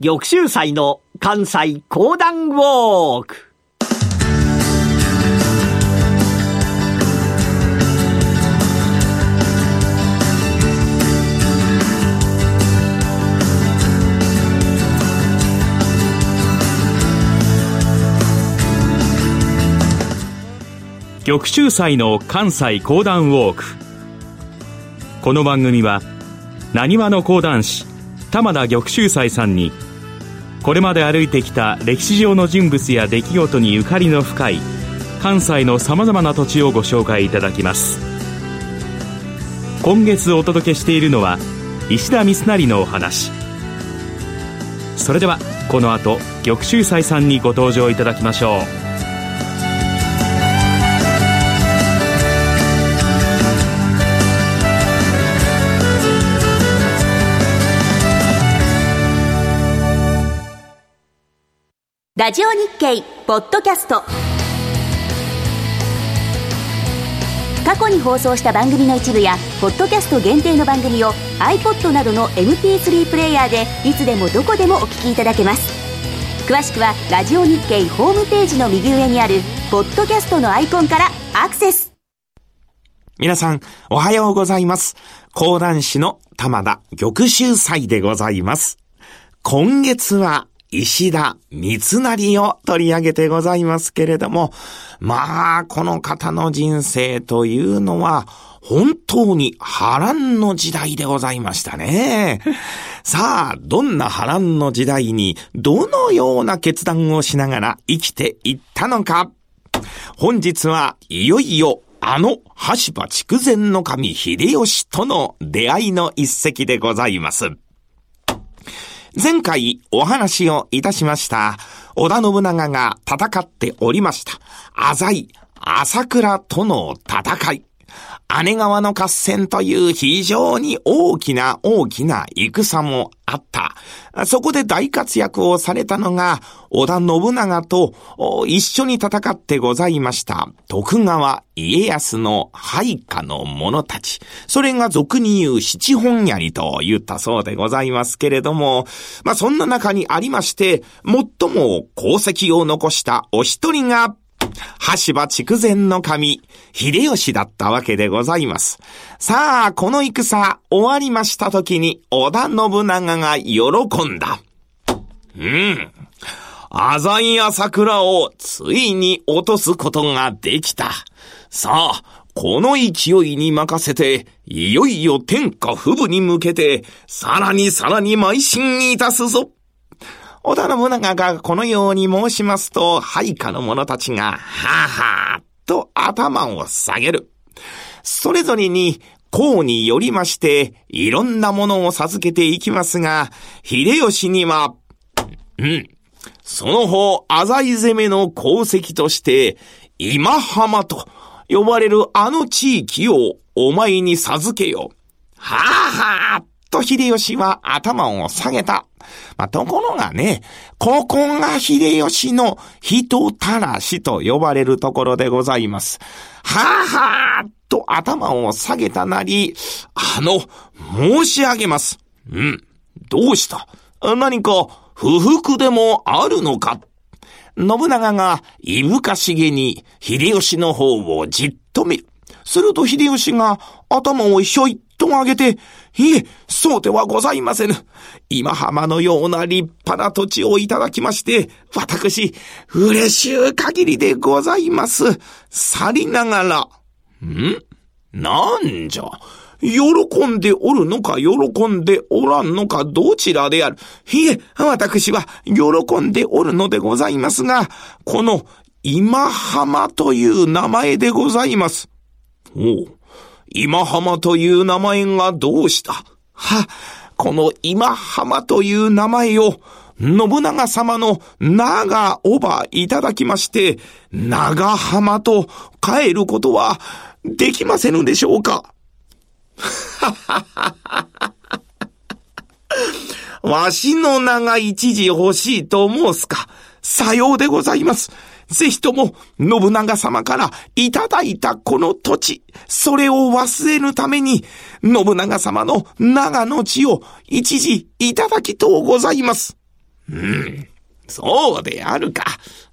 玉州祭の関西講談ウォーク。玉州祭の関西講談ウォーク。この番組はなにわの講談師玉田玉州祭さんにこれまで歩いてきた歴史上の人物や出来事にゆかりの深い関西のさまざまな土地をご紹介いただきます。今月お届けしているのは石田三成のお話。それではこの後玉秀斎さんにご登場いただきましょう。ラジオ日経ポッドキャスト過去に放送した番組の一部やポッドキャスト限定の番組を iPod などの MP3 プレイヤーでいつでもどこでもお聞きいただけます詳しくはラジオ日経ホームページの右上にあるポッドキャストのアイコンからアクセス皆さん、おはようございます。講談師の玉田玉秀祭でございます。今月は石田三成を取り上げてございますけれども、まあ、この方の人生というのは、本当に波乱の時代でございましたね。さあ、どんな波乱の時代に、どのような決断をしながら生きていったのか。本日はいよいよあの羽柴筑前の神秀吉との出会いの一石でございます。前回お話をいたしました、織田信長が戦っておりました、浅井、朝倉との戦い。姉川の合戦という非常に大きな大きな戦もあった。そこで大活躍をされたのが、織田信長と一緒に戦ってございました、徳川家康の配下の者たち。それが俗に言う七本槍と言ったそうでございますけれども、まあそんな中にありまして、最も功績を残したお一人が、羽柴筑前の神、秀吉だったわけでございます。さあ、この戦終わりました時に織田信長が喜んだ。うん。浅井朝倉をついに落とすことができた。さあ、この勢いに任せて、いよいよ天下不武に向けて、さらにさらに邁進いたすぞ。織田信長がこのように申しますと、配下の者たちが、ははと頭を下げる。それぞれに、功によりまして、いろんなものを授けていきますが、秀吉には、うん、その方、浅井攻めの功績として、今浜と呼ばれるあの地域をお前に授けよう。はぁはぁと秀吉は頭を下げた。まあ、ところがね、ここが秀吉の人たらしと呼ばれるところでございます。はぁはぁと頭を下げたなり、あの、申し上げます。うん。どうした？何か不服でもあるのか？信長がいぶかしげに秀吉の方をじっと見る。すると秀吉が頭をひょいっと上げて、いえ、そうではございませぬ。今浜のような立派な土地をいただきまして、私、嬉しゅう限りでございます。去りながら、ん？なんじゃ？喜んでおるのか喜んでおらんのかどちらである。いえ、私は喜んでおるのでございますが、この今浜という名前でございます。おう。今浜という名前がどうした？は、この今浜という名前を、信長様の長おばいただきまして、長浜と変えることはできませぬでしょうか？ははははわしの名が一時欲しいと申すか？さようでございます。ぜひとも、信長様からいただいたこの土地、それを忘れるために、信長様の長の地を一時いただきとうございます。うん、そうであるか。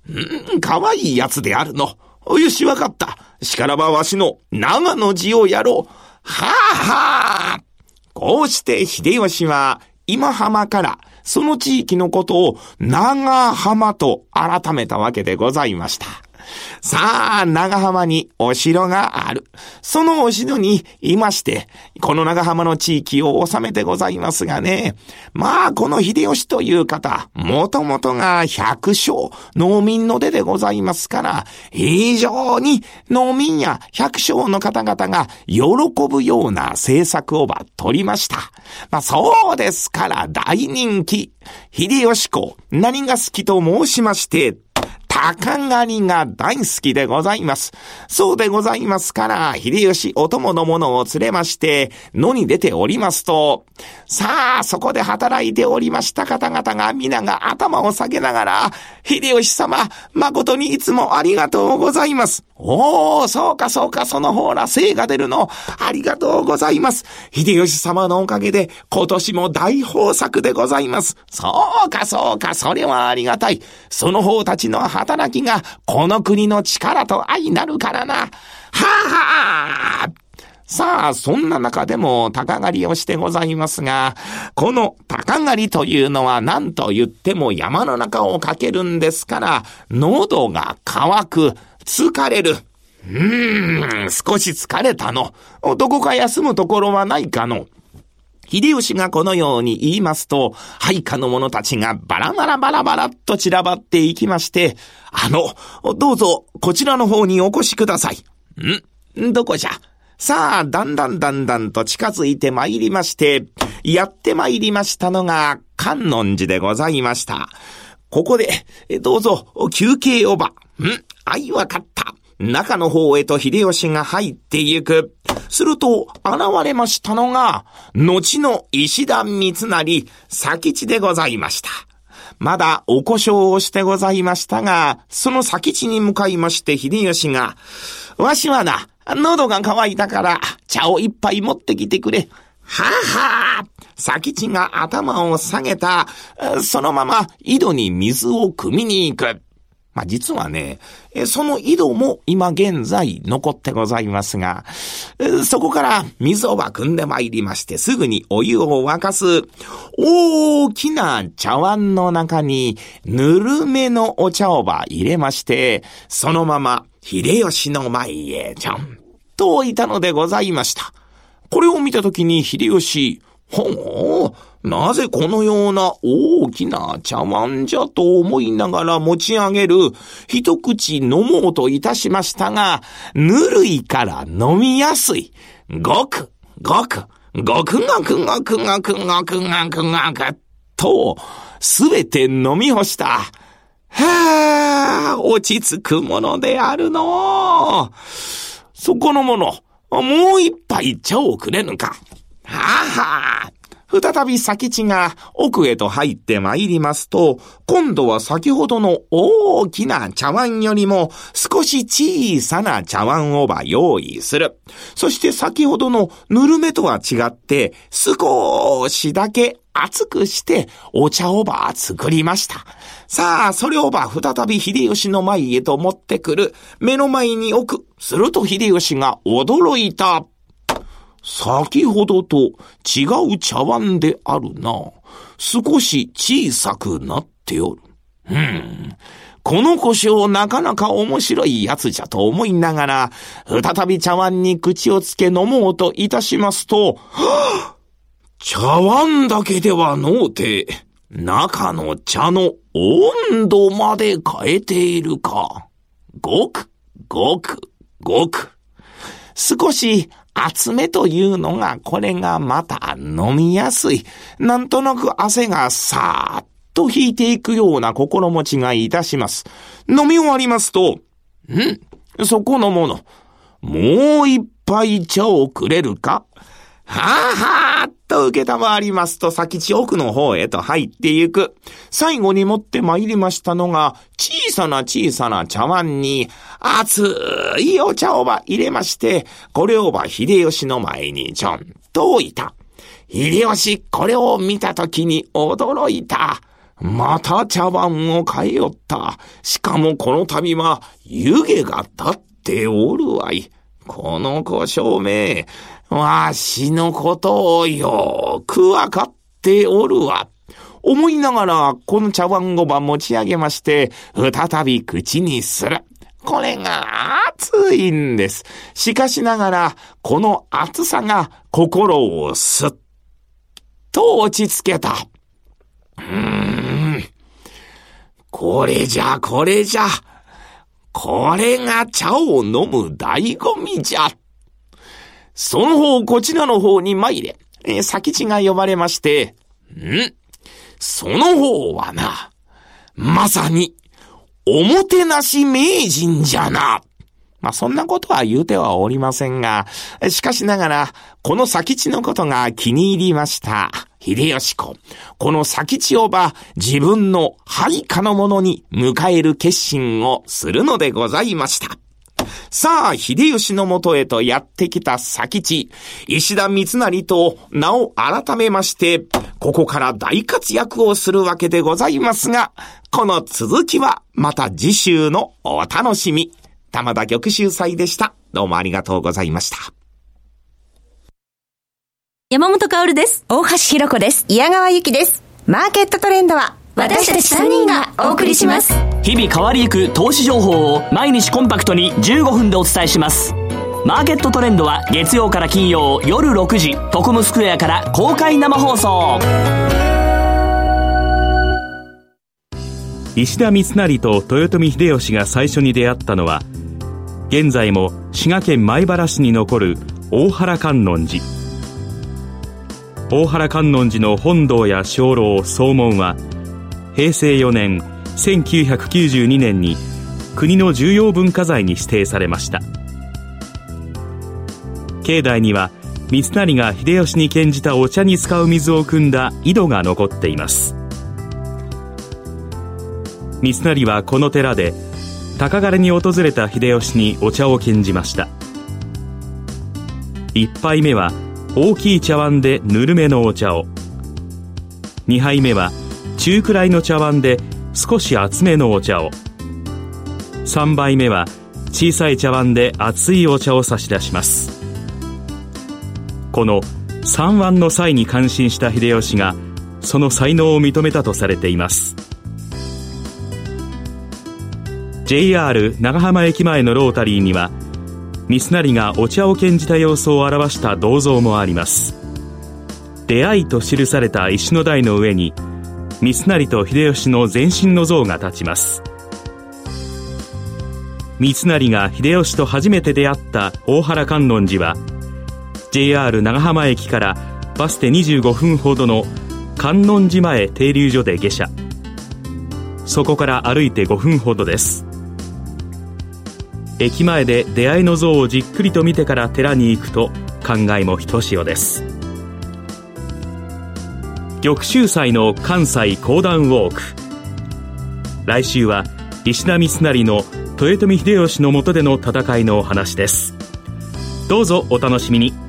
うん、かわいいやつであるの。よし、わかった。しからばわしの長の字をやろう。はあはあ。こうして秀吉は今浜からその地域のことを長浜と改めたわけでございました。さあ、長浜にお城がある。そのお城にいまして、この長浜の地域を治めてございますがね。まあ、この秀吉という方、もともとが百姓、農民の出でございますから、非常に農民や百姓の方々が喜ぶような政策をば取りました。まあ、そうですから大人気。秀吉公、何が好きと申しまして、鷹狩りが大好きでございます。そうでございますから、秀吉お供の者を連れまして、野に出ておりますと、さあ、そこで働いておりました方々が皆が頭を下げながら、秀吉様、誠にいつもありがとうございます。おー、そうかそうか、その方ら精が出るの。ありがとうございます。秀吉様のおかげで、今年も大豊作でございます。そうかそうか、それはありがたい。その方たちの働きが、この国の力と相なるからな。はあはあさあ、そんな中でも鷹狩りをしてございますが、この鷹狩りというのは何と言っても山の中をかけるんですから、喉が渇く、疲れる。うーん、少し疲れたの。どこか休むところはないかの。秀吉がこのように言いますと、配下の者たちがバラバラバラバラっと散らばっていきまして、あの、どうぞこちらの方にお越しください。ん？どこじゃ？さあ、だんだんだんだんと近づいて参りまして、やって参りましたのが観音寺でございました。ここで、どうぞ、休憩をば。ん？あい、わかった。中の方へと秀吉が入ってゆく。すると、現れましたのが、後の石田三成、佐吉でございました。まだお故障をしてございましたが、その佐吉に向かいまして秀吉が、わしはな、喉が渇いたから、茶を一杯持ってきてくれ。はあはあ、佐吉が頭を下げた、そのまま井戸に水を汲みに行く。まあ、実はね、その井戸も今現在残ってございますが、そこから水を汲んで参りまして、すぐにお湯を沸かす、大きな茶碗の中に、ぬるめのお茶をば入れまして、そのまま秀吉の前へちょんと置いたのでございました。これを見たときに秀吉、ほう、なぜこのような大きな茶碗じゃと思いながら持ち上げる、一口飲もうといたしましたが、ぬるいから飲みやすい。ごく、ごく、ごくごくごくごくごくごくごく、と、すべて飲み干した。はあ、落ち着くものであるの。そこのもの、もう一杯茶をくれぬか。はあはあ。再び佐吉が奥へと入って参りますと、今度は先ほどの大きな茶碗よりも少し小さな茶碗をば用意する。そして先ほどのぬるめとは違って少しだけ熱くしてお茶をば作りました。さあ、それをば再び秀吉の前へと持ってくる。目の前に置く。すると秀吉が驚いた。先ほどと違う茶碗であるな。少し小さくなっておる。うん。この故障なかなか面白いやつじゃと思いながら、再び茶碗に口をつけ飲もうといたしますと、は 茶碗だけではのうて、中の茶の温度まで変えているか。ごく、ごく、ごく。少し厚めというのが、これがまた飲みやすい。なんとなく汗がさーっと引いていくような心持ちがいたします。飲み終わりますと、ん？そこのもの、もう一杯茶をくれるか？はあはあと受けたまわりますと先地奥の方へと入ってゆく。最後に持って参りましたのが、小さな小さな茶碗に、熱いお茶をば入れまして、これをば秀吉の前にちょんと置いた。秀吉、これを見たときに驚いた。また茶碗を変えよった。しかもこの度は湯気が立っておるわい。この小証明、わしのことをよくわかっておるわ。思いながら、この茶碗をば持ち上げまして、再び口にする。これが熱いんです。しかしながら、この熱さが心をすっと落ち着けた。うーん。これじゃ、これじゃ。これが茶を飲む醍醐味じゃ。その方、こちらの方に参れ。え先地が呼ばれまして、ん？その方はな、まさに、おもてなし名人じゃな。まあ、そんなことは言うてはおりませんが、しかしながら、この先地のことが気に入りました。秀吉公。この先地をば自分の配下の者に迎える決心をするのでございました。さあ、秀吉のもとへとやってきた先地、石田三成と名を改めまして、ここから大活躍をするわけでございますが、この続きはまた次週のお楽しみ。玉田玉秀祭でした。どうもありがとうございました。山本薫です。大橋弘子です。矢川ゆきです。マーケットトレンドは私たち3人がお送りします日々変わりゆく投資情報を毎日コンパクトに15分でお伝えします。マーケットトレンドは月曜から金曜夜6時トコムスクエアから公開生放送。石田三成と豊臣秀吉が最初に出会ったのは現在も滋賀県米原市に残る大原観音寺。大原観音寺の本堂や鐘楼総門は平成4年1992年に国の重要文化財に指定されました。境内には三成が秀吉に献じたお茶に使う水を汲んだ井戸が残っています。三成はこの寺で高枯れに訪れた秀吉にお茶を献じました。1杯目は大きい茶碗でぬるめのお茶を。2杯目は中くらいの茶碗で少し厚めのお茶を。3杯目は小さい茶碗で熱いお茶を差し出します。この三碗の際に感心した秀吉がその才能を認めたとされています。JR 長浜駅前のロータリーには三成がお茶を献じた様子を表した銅像もあります。出会いと記された石の台の上に三成と秀吉の全身の像が立ちます。三成が秀吉と初めて出会った大原観音寺は JR 長浜駅からバスで25分ほどの観音寺前停留所で下車。そこから歩いて5分ほどです。駅前で出会いの像をじっくりと見てから寺に行くと考えもひとしおです。玉州祭の関西講談ウォーク。来週は石田三成の豊臣秀吉の下での戦いのお話です。どうぞお楽しみに。